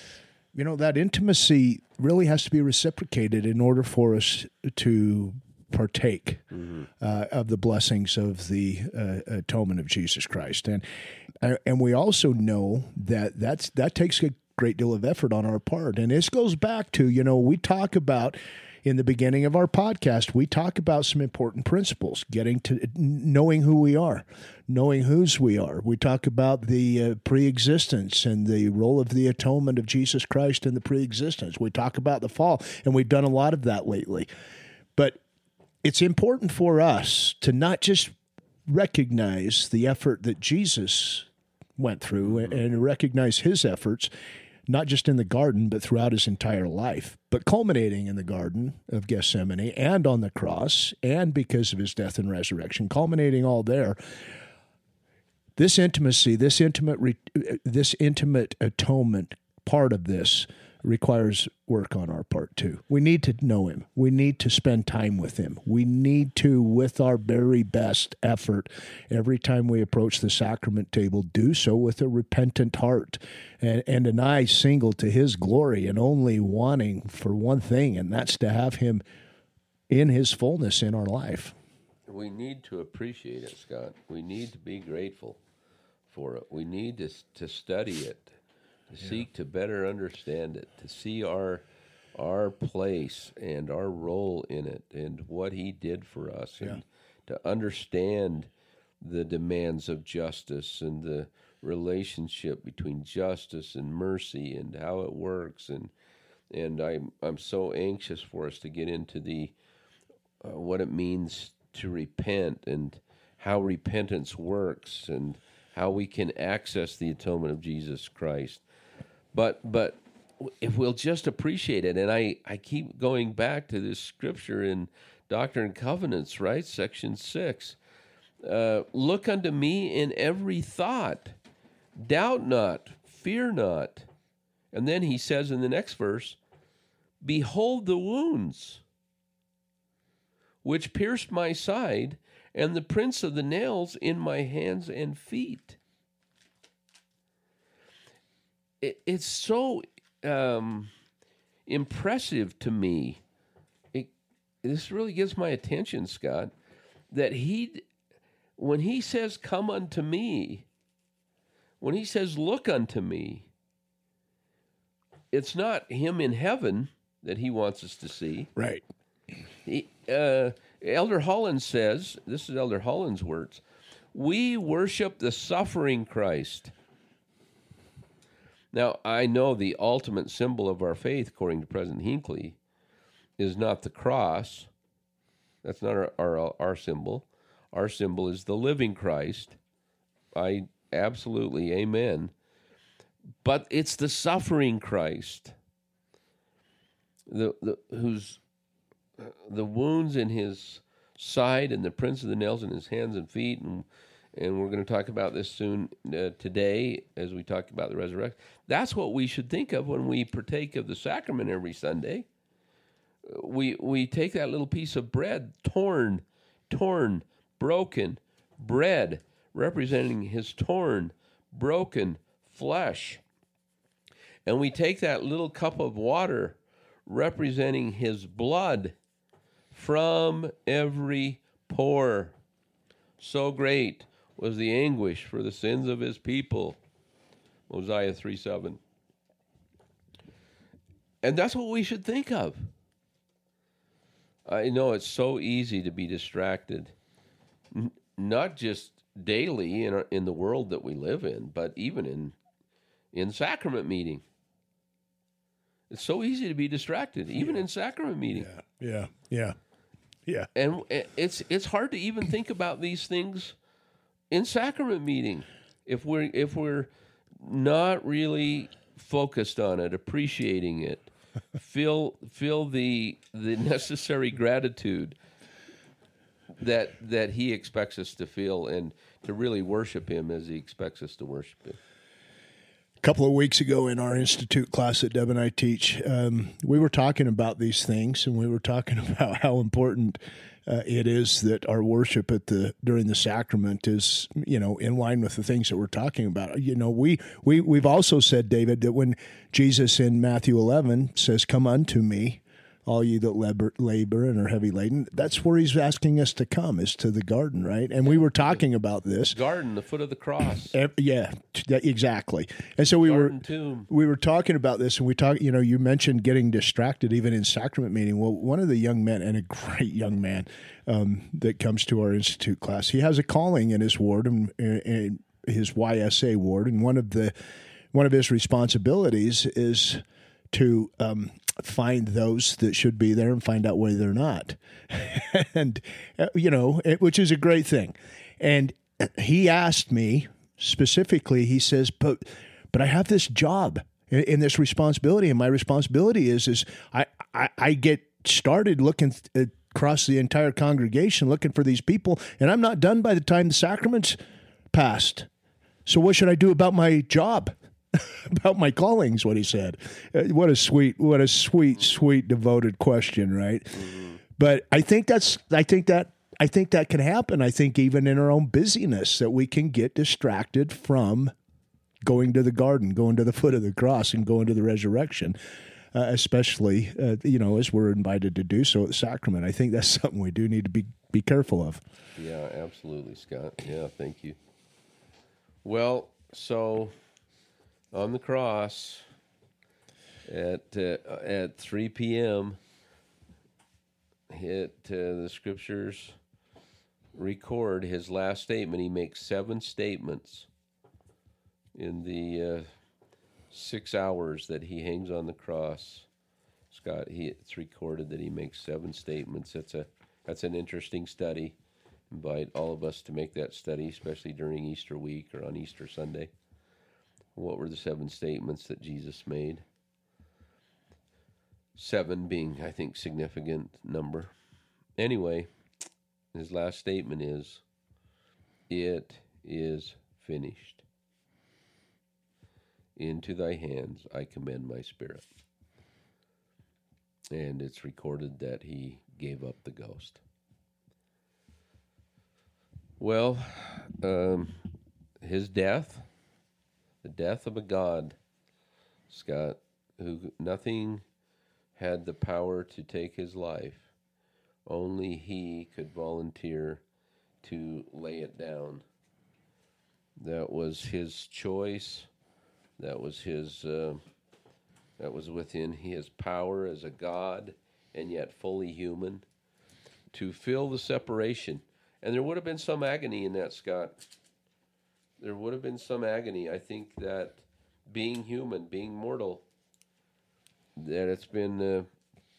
you know that intimacy really has to be reciprocated in order for us to partake mm-hmm. uh, of the blessings of the uh, atonement of Jesus Christ, and uh, and we also know that that's that takes a great deal of effort on our part, and this goes back to you know we talk about in the beginning of our podcast, we talk about some important principles, getting to knowing who we are, knowing whose we are. We talk about the uh, pre-existence and the role of the atonement of Jesus Christ in the pre-existence. We talk about the fall, and we've done a lot of that lately. But it's important for us to not just recognize the effort that Jesus went through and recognize his efforts not just in the garden, but throughout his entire life, but culminating in the Garden of Gethsemane and on the cross, and because of his death and resurrection, culminating all there. This intimacy, this intimate, uh, this intimate atonement part of this requires work on our part too. We need to know Him. We need to spend time with Him. We need to, with our very best effort, every time we approach the sacrament table, do so with a repentant heart and, and an eye single to His glory and only wanting for one thing, and that's to have Him in His fullness in our life. We need to appreciate it, Scott. We need to be grateful for it. We need to, to study it yeah. seek to better understand it, to see our our place and our role in it and what he did for us yeah. and to understand the demands of justice and the relationship between justice and mercy and how it works and and I'm I'm so anxious for us to get into the uh, what it means to repent and how repentance works and how we can access the atonement of Jesus Christ But but if we'll just appreciate it, and I I keep going back to this scripture in Doctrine and Covenants, right, section six. Uh, look unto me in every thought, doubt not, fear not. And then he says in the next verse, Behold the wounds which pierced my side, and the prints of the nails in my hands and feet. It, it's so um, impressive to me. It, this really gets my attention, Scott, that he, when he says, Come unto me, when he says, Look unto me, it's not him in heaven that he wants us to see. Right. He, uh, Elder Holland says, this is Elder Holland's words, we worship the suffering Christ. Now, I know the ultimate symbol of our faith, according to President Hinckley, is not the cross. That's not our, our, our symbol. Our symbol is the living Christ. I absolutely, amen. But it's the suffering Christ, the, the whose the wounds in his side and the prints of the nails in his hands and feet and and we're going to talk about this soon uh, today as we talk about the resurrection that's what we should think of when we partake of the sacrament every sunday we we take that little piece of bread torn torn broken bread representing his torn broken flesh and we take that little cup of water representing his blood from every pore. So great was the anguish for the sins of his people. Mosiah 3 7. And that's what we should think of. I know it's so easy to be distracted, N- not just daily in, our, in the world that we live in, but even in, in sacrament meeting. It's so easy to be distracted, even in sacrament meeting. Yeah. Yeah. Yeah. Yeah. And eh, it's it's hard to even think about these things in sacrament meeting if we're if we're not really focused on it, appreciating it, feel feel the the necessary gratitude that that he expects us to feel and to really worship him as he expects us to worship him. A couple of weeks ago in our institute class that Deb and I teach, um, we were talking about these things, and we were talking about how important uh, it is that our worship at the during the sacrament is, you know, in line with the things that we're talking about. You know, we we we've also said, David, that when Jesus in Matthew 11 says, "Come unto me," all you that labor, labor and are heavy laden. That's where he's asking us to come, is to the garden, right? And we were talking about this garden, the foot of the cross. Yeah, exactly. And so we garden were tomb. we were talking about this, and we talked. You know, you mentioned getting distracted even in sacrament meeting. Well, one of the young men, and a great young man um, that comes to our institute class, he has a calling in his ward and, and his YSA ward, and one of the one of his responsibilities is to um, find those that should be there and find out why they're not. and, uh, you know, it, which is a great thing. And he asked me specifically, he says, but, but I have this job in, this responsibility. And my responsibility is, is I, I, I get started looking across the entire congregation looking for these people, and I'm not done by the time the sacraments passed. So what should I do about my job? about my callings what he said. Uh, what a sweet what a sweet sweet devoted question right? Mm-hmm. but i think that's i think that i think that can happen i think even in our own busyness that we can get distracted from going to the garden going to the foot of the cross and going to the resurrection uh, especially uh, you know as we're invited to do so at the sacrament. I think that's something we do need to be be careful of. Yeah absolutely scott. Yeah thank you. Well so on the cross at uh, at 3 p.m. Hit uh, the scriptures record his last statement. He makes seven statements in the uh, six hours that he hangs on the cross. Scott, he it's recorded that he makes seven statements. That's a that's an interesting study. Invite all of us to make that study, especially during Easter week or on Easter Sunday. What were the seven statements that Jesus made? Seven being, I think, significant number. Anyway, his last statement is, "It is finished. Into thy hands I commend my spirit." And it's recorded that he gave up the ghost. Well, um, his death, the death of a God, Scott, who nothing had the power to take his life, only he could volunteer to lay it down. That was his choice. That was his. Uh, that was within his power as a God and yet fully human to fill the separation. And there would have been some agony in that, Scott. There would have been some agony. I think that being human, being mortal, that it's been uh,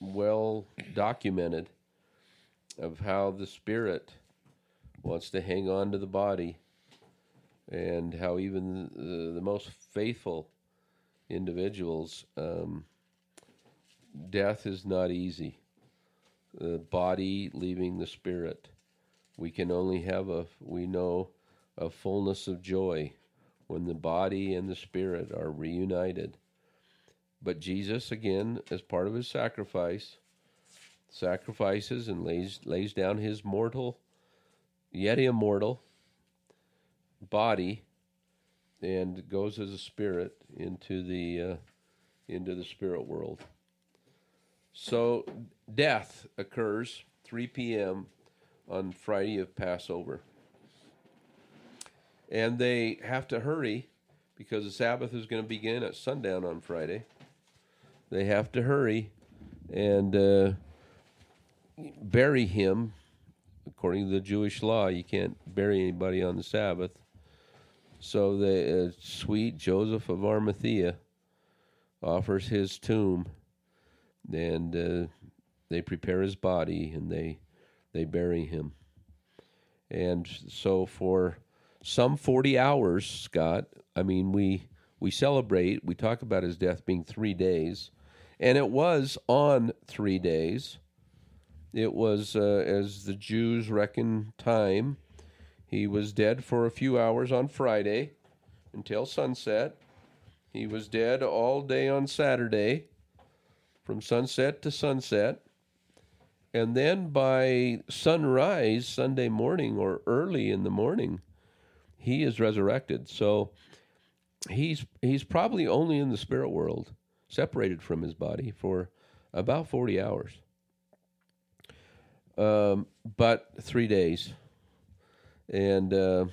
well documented of how the spirit wants to hang on to the body and how even the, the most faithful individuals um, death is not easy the body leaving the spirit we can only have a we know a fullness of joy when the body and the spirit are reunited but jesus again as part of his sacrifice sacrifices and lays lays down his mortal yet immortal body and goes as a spirit into the uh, into the spirit world so death occurs 3 p.m on Friday of Passover. And they have to hurry because the Sabbath is going to begin at sundown on Friday. They have to hurry and uh, bury him. According to the Jewish law, you can't bury anybody on the Sabbath. So the uh, sweet Joseph of Arimathea offers his tomb, and uh, they prepare his body, and they they bury him. And so for some 40 hours, Scott, I mean, we we celebrate, we talk about his death being 3 days, and it was on 3 days. It was uh, as the Jews reckon time. He was dead for a few hours on Friday until sunset. He was dead all day on Saturday from sunset to sunset. And then by sunrise, Sunday morning or early in the morning, he is resurrected. So he's he's probably only in the spirit world, separated from his body for about 40 hours. Um, but three days. And uh,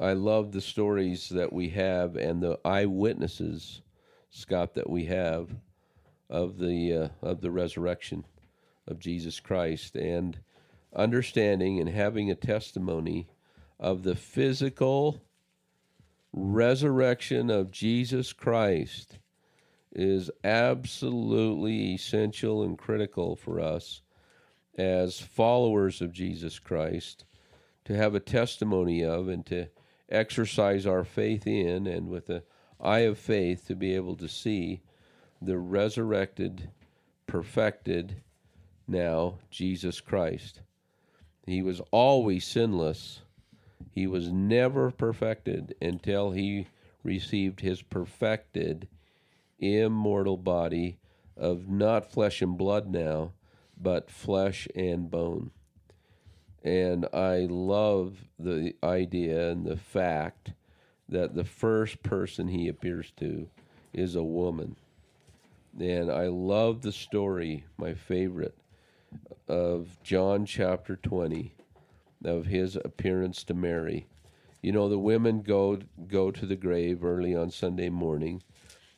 I love the stories that we have and the eyewitnesses, Scott, that we have of the uh, of the resurrection of Jesus Christ and understanding and having a testimony of the physical resurrection of Jesus Christ is absolutely essential and critical for us as followers of Jesus Christ to have a testimony of and to exercise our faith in and with the eye of faith to be able to see the resurrected, perfected, now Jesus Christ. He was always sinless. He was never perfected until he received his perfected, immortal body of not flesh and blood now, but flesh and bone. And I love the idea and the fact that the first person he appears to is a woman. And I love the story, my favorite, of John chapter 20 of his appearance to Mary. You know, the women go go to the grave early on Sunday morning,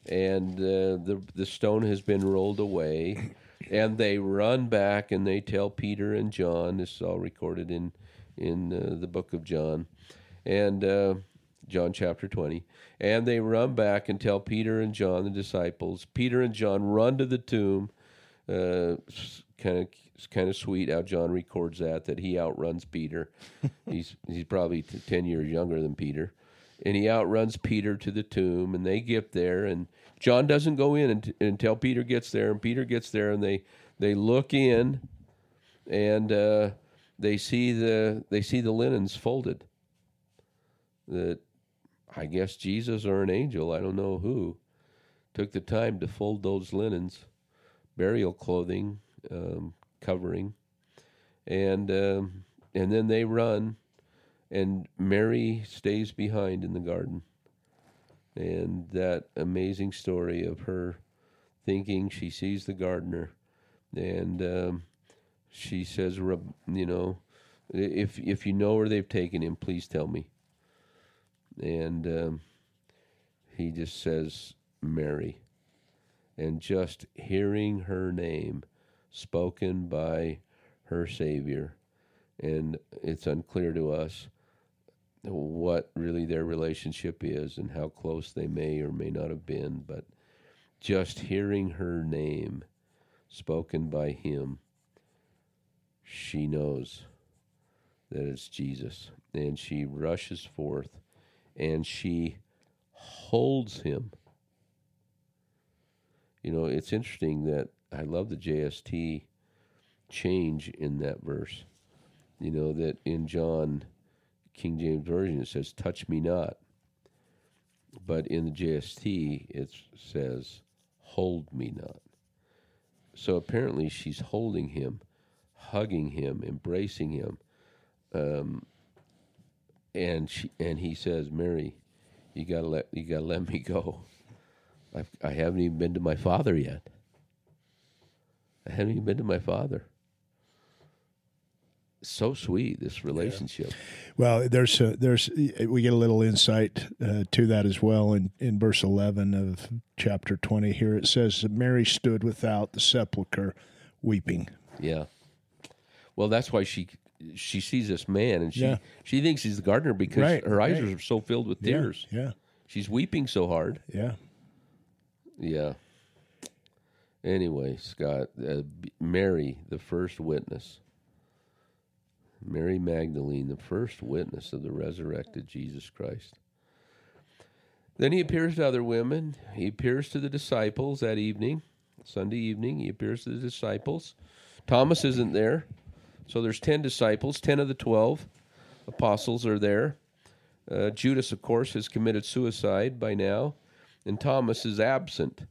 and uh, the the stone has been rolled away, and they run back and they tell Peter and John. This is all recorded in in uh, the book of John, and uh, John chapter twenty. And they run back and tell Peter and John, the disciples. Peter and John run to the tomb, uh, kind of it's kind of sweet how John records that that he outruns Peter. he's he's probably ten years younger than Peter, and he outruns Peter to the tomb, and they get there, and John doesn't go in unt- until Peter gets there, and Peter gets there, and they they look in, and uh, they see the they see the linens folded. That I guess Jesus or an angel, I don't know who, took the time to fold those linens, burial clothing, um, covering, and um, and then they run, and Mary stays behind in the garden, and that amazing story of her thinking she sees the gardener, and um, she says, you know, if if you know where they've taken him, please tell me. And um, he just says, Mary. And just hearing her name spoken by her Savior, and it's unclear to us what really their relationship is and how close they may or may not have been, but just hearing her name spoken by him, she knows that it's Jesus. And she rushes forth and she holds him. You know, it's interesting that I love the JST change in that verse. You know, that in John, King James Version, it says, Touch me not. But in the JST, it says, Hold me not. So apparently she's holding him, hugging him, embracing him. Um, and she and he says, Mary, you gotta let you gotta let me go. I've, I haven't even been to my father yet. I haven't even been to my father. So sweet this relationship. Well, there's a, there's we get a little insight uh, to that as well in, in verse 11 of chapter 20 here it says Mary stood without the sepulcher weeping. Yeah. Well, that's why she she sees this man and she Yeah. she thinks he's the gardener because Right, her eyes right. are so filled with tears. Yeah. She's weeping so hard. Yeah. Yeah. Anyway, Scott, uh, Mary, the first witness, Mary Magdalene, the first witness of the resurrected Jesus Christ. Then he appears to other women. He appears to the disciples that evening, Sunday evening. He appears to the disciples. Thomas isn't there. So there's 10 disciples, 10 of the 12 apostles are there. Uh, Judas, of course, has committed suicide by now, and Thomas is absent.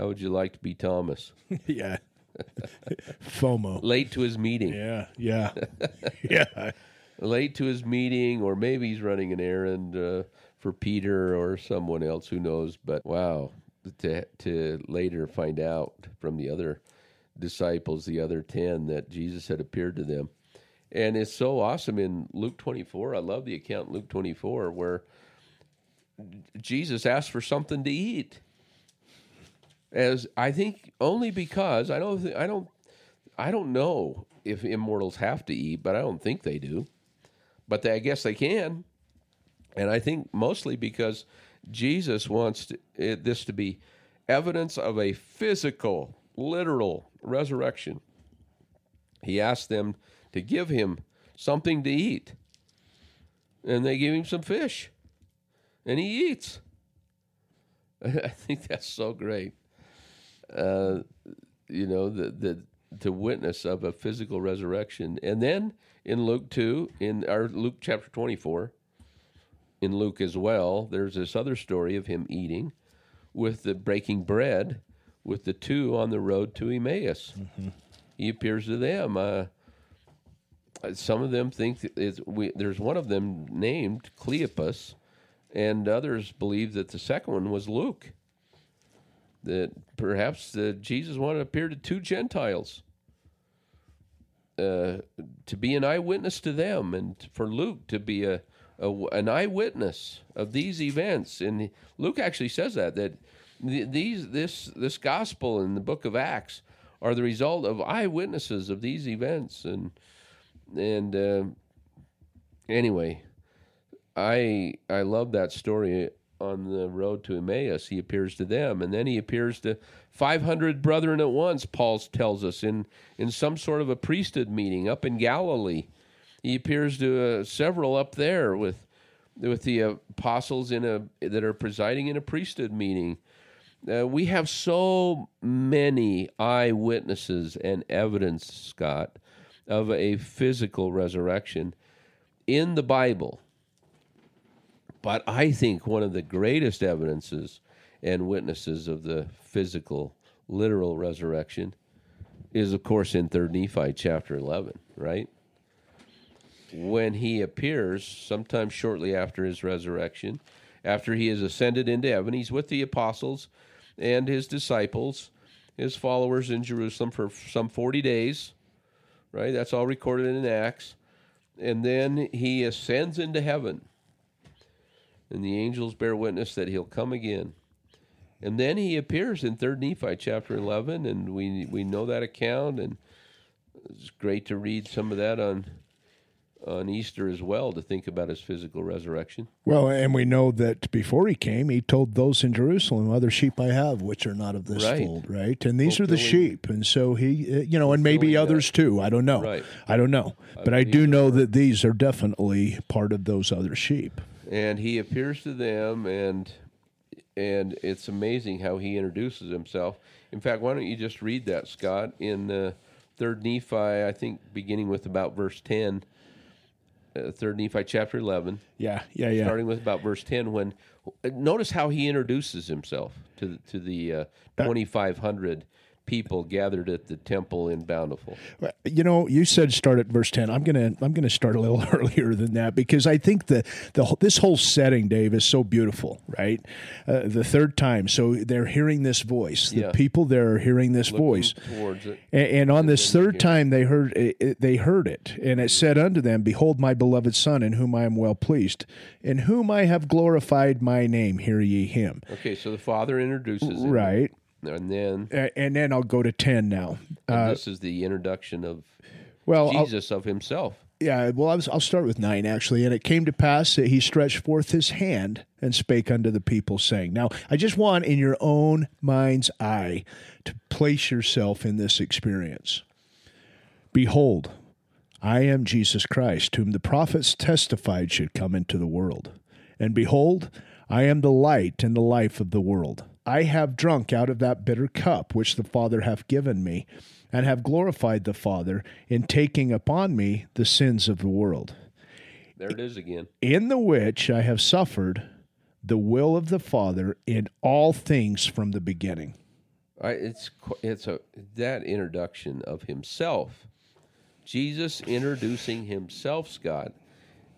How would you like to be Thomas? Yeah. FOMO. Late to his meeting. Yeah. Yeah. yeah. Late to his meeting, or maybe he's running an errand uh, for Peter or someone else, who knows. But wow, to, to later find out from the other disciples, the other 10, that Jesus had appeared to them. And it's so awesome in Luke 24. I love the account in Luke 24 where Jesus asked for something to eat. As I think only because I don't thi- I don't I don't know if immortals have to eat, but I don't think they do. But they, I guess they can. And I think mostly because Jesus wants to, it, this to be evidence of a physical, literal resurrection. He asked them to give him something to eat. And they give him some fish. And he eats. I think that's so great. Uh, you know, the, the to witness of a physical resurrection. And then in Luke 2, in our Luke chapter 24, in Luke as well, there's this other story of him eating with the breaking bread with the two on the road to Emmaus. He appears to them. Uh, some of them think we, there's one of them named Cleopas, and others believe that the second one was Luke. That perhaps uh, Jesus wanted to appear to two Gentiles uh, to be an eyewitness to them, and for Luke to be a, a an eyewitness of these events. And Luke actually says that that these this this gospel in the book of Acts are the result of eyewitnesses of these events. And and uh, anyway, I I love that story on the road to Emmaus. He appears to them, and then he appears to 500 brethren at once. Paul tells us in in some sort of a priesthood meeting up in Galilee. He appears to uh, several up there with with the apostles in a that are presiding in a priesthood meeting. Uh, we have so many eyewitnesses and evidence, Scott, of a physical resurrection in the Bible. But I think one of the greatest evidences and witnesses of the physical, literal resurrection is, of course, in 3rd Nephi chapter 11, right? When he appears, sometime shortly after his resurrection, after he has ascended into heaven, he's with the apostles and his disciples, his followers in Jerusalem for some 40 days, right? That's all recorded in Acts. And then he ascends into heaven. And the angels bear witness that he'll come again. And then he appears in 3rd Nephi chapter 11, and we, we know that account. And it's great to read some of that on on Easter as well to think about his physical resurrection. Well, and we know that before he came, he told those in Jerusalem, "Other sheep I have, which are not of this Right. fold." Right, and these are the sheep, and so he, uh, you know, and maybe that. others too. I don't know. Right. I don't know, but I do know that these are definitely part of those other sheep. And he appears to them and and it's amazing how he introduces himself in fact why don't you just read that scott in uh, third nephi i think beginning with about verse 10 uh, third nephi chapter 11 Yeah, yeah, yeah. starting with about verse 10 when notice how he introduces himself to the, to the uh, 2500 people gathered at the temple in bountiful You know, you said start at verse ten. I'm gonna I'm gonna start a little earlier than that because I think the the this whole setting, Dave, is so beautiful. Right, uh, the third time, so they're hearing this voice. The Yeah. people there are hearing this voice. towards it And, and on this third time they heard it, it- they heard it, and it said unto them, Behold, my beloved Son, in whom I am well pleased, in whom I have glorified my name. Hear ye him. okay so the father introduces him Right, and then and then I'll go to ten now. and uh, this is the introduction of Well, I'll, Jesus of himself. yeah. Well, I was, I'll start with nine actually. And it came to pass that he stretched forth his hand and spake unto the people, saying, Now I just want in your own mind's eye to place yourself in this experience. Behold, I am Jesus Christ, whom the prophets testified should come into the world. And behold, I am the light and the life of the world. I have drunk out of that bitter cup which the Father hath given me, and have glorified the Father in taking upon me the sins of the world, There it is again. in the which I have suffered the will of the Father in all things from the beginning. I, it's it's a that introduction of himself, Jesus introducing himself, Scott,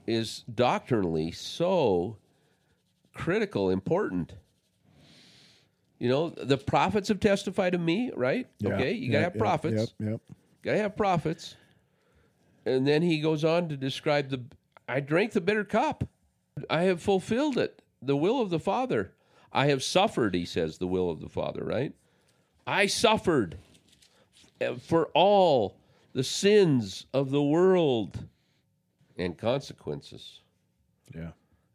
is doctrinally so critical, important. You know, the prophets have testified to me, right? okay, you gotta have prophets. Yep, yep. Gotta have prophets. And then he goes on to describe the I drank the bitter cup. I have fulfilled it. The will of the Father. I have suffered, he says, the will of the Father, right? I suffered eh, for all the sins of the world and consequences. Yeah.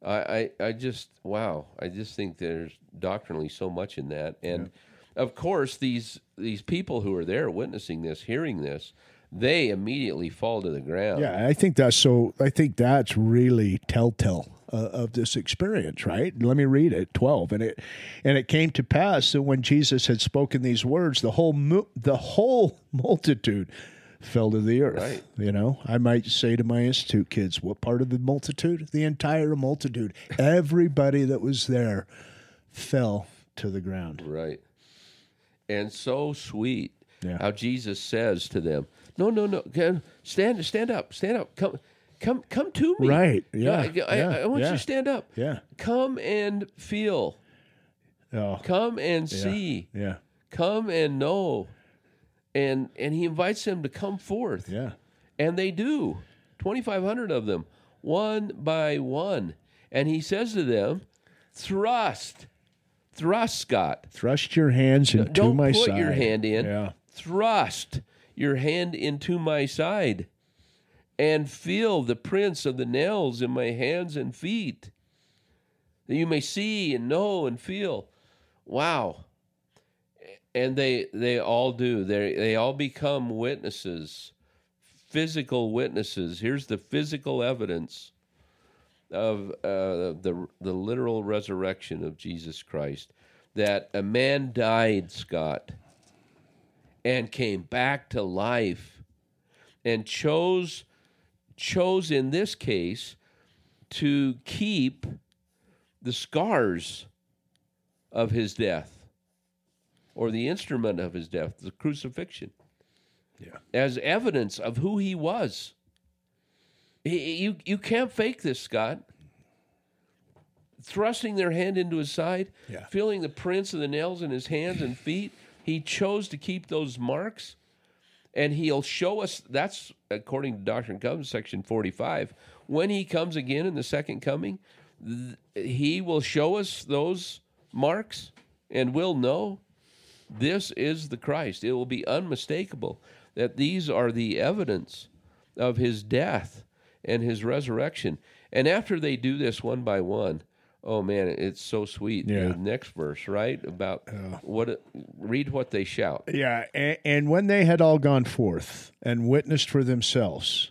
I, I, I just wow I just think there's doctrinally so much in that and of course these these people who are there witnessing this hearing this they immediately fall to the ground Yeah, I think that's so. I think that's really telltale uh, of this experience, right? Let me read it. Twelve, and it and it came to pass that when Jesus had spoken these words, the whole mu- the whole multitude fell to the earth. Right. You know, I might say to my institute kids, "What part of the multitude? The entire multitude. Everybody that was there fell to the ground." right and so sweet Yeah. how Jesus says to them no no no stand stand up stand up come come come to me Right. Yeah. I, I- Yeah. I want you to stand up Yeah. come and feel Oh. come and Yeah. see Yeah. come and know and and he invites them to come forth. Yeah. and they do. 2500 of them one by one. And he says to them thrust thrust scott. Thrust your hands into don't my put side. your hand in. Yeah. thrust your hand into my side and feel the prints of the nails in my hands and feet that you may see and know and feel. Wow and they they all do. They they all become witnesses physical witnesses. Here's the physical evidence of uh, the the literal resurrection of Jesus Christ. That a man died, Scott, and came back to life, and chose chose in this case to keep the scars of his death or the instrument of his death, the crucifixion, Yeah. as evidence of who he was. He- you, you can't fake this, Scott. Thrusting their hand into his side, Yeah. feeling the prints of the nails in his hands and feet, he chose to keep those marks and he'll show us that's according to doctrine and covenants section 45 when he comes again in the second coming th- he will show us those marks and we'll know this is the christ it will be unmistakable that these are the evidence of his death and his resurrection and after they do this one by one oh man it's so sweet Yeah. the next verse right about what read what they shout Yeah, and, and when they had all gone forth and witnessed for themselves,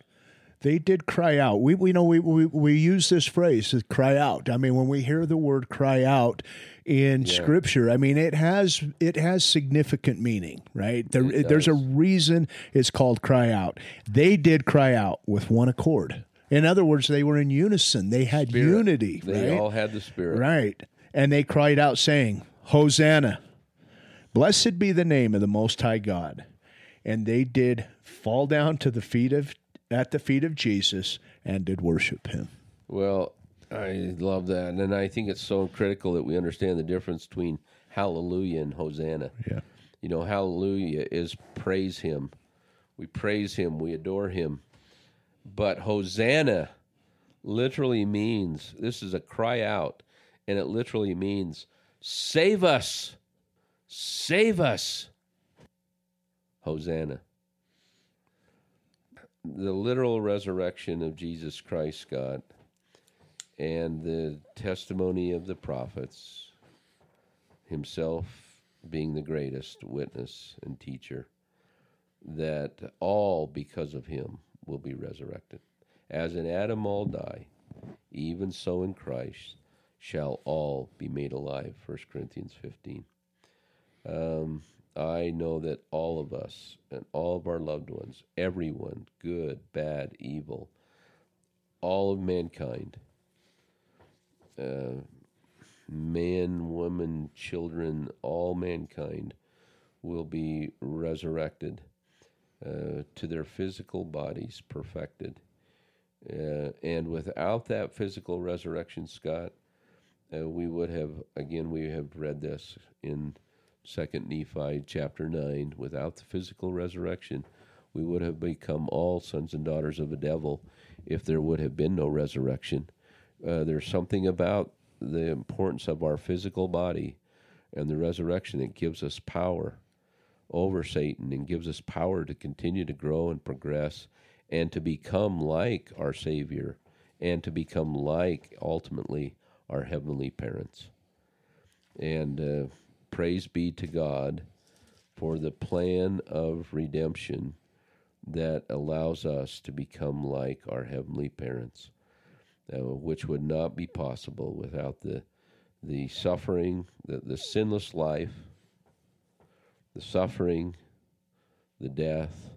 they did cry out. We, we know we, we, we use this phrase to cry out. I mean, when we hear the word cry out in Scripture, I mean it has it has significant meaning, right? There, It there's a reason it's called cry out. They did cry out with one accord. In other words, they were in unison. They had unity. they right? all had the spirit Right. And they cried out, saying, Hosanna, blessed be the name of the Most High God. And they did fall down to the feet of at the feet of Jesus and did worship him. Well, I love that, and I think it's so critical that we understand the difference between Hallelujah and Hosanna. Yeah. You know, Hallelujah is praise Him. We praise Him. We adore Him. But Hosanna literally means this is a cry out, and it literally means save us, save us. Hosanna. The literal resurrection of Jesus Christ, God, and the testimony of the prophets, himself being the greatest witness and teacher, that all because of him will be resurrected. As in Adam all die, even so in Christ shall all be made alive. 1 Corinthians 15. Um, I know that all of us and all of our loved ones, everyone, good, bad, evil, all of mankind, uh, man, woman, children, all mankind will be resurrected uh, to their physical bodies perfected. Uh, and without that physical resurrection, Scott, uh, we would have, again, we have read this in Second Nephi chapter 9. Without the physical resurrection, we would have become all sons and daughters of the devil if there would have been no resurrection. Uh, there's something about the importance of our physical body and the resurrection that gives us power over Satan and gives us power to continue to grow and progress and to become like our Savior and to become like ultimately our heavenly parents. And uh, praise be to God for the plan of redemption that allows us to become like our heavenly parents, uh, which would not be possible without the the suffering, the, the sinless life, the suffering, the death,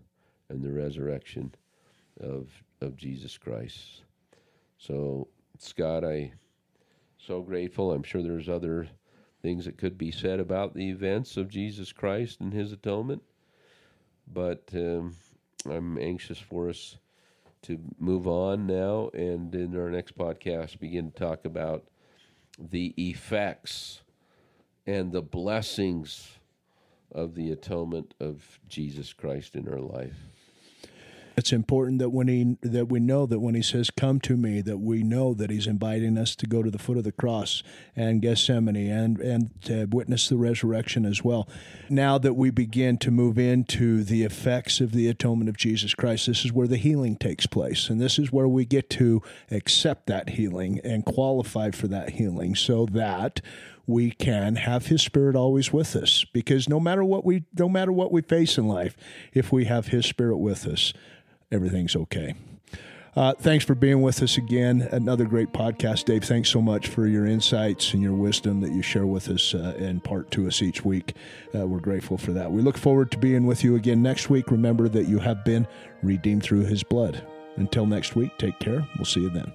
and the resurrection of of Jesus Christ. So, Scott, I so grateful. I'm sure there's other things that could be said about the events of Jesus Christ and His atonement, but um, I'm anxious for us to move on now, and in our next podcast, begin to talk about the effects and the blessings of the atonement of Jesus Christ in our life. It's important that when he that we know that when he says come to me that we know that he's inviting us to go to the foot of the cross and Gethsemane and and to witness the resurrection as well. Now that we begin to move into the effects of the atonement of Jesus Christ, this is where the healing takes place and this is where we get to accept that healing and qualify for that healing so that we can have his spirit always with us because no matter what we no matter what we face in life if we have his spirit with us everything's okay Uh, thanks for being with us again. Another great podcast, Dave. Thanks so much for your insights and your wisdom that you share with us uh, part to us each week. Uh, we're grateful for that. We look forward to being with you again next week. Remember that you have been redeemed through his blood. Until next week, take care. We'll see you then.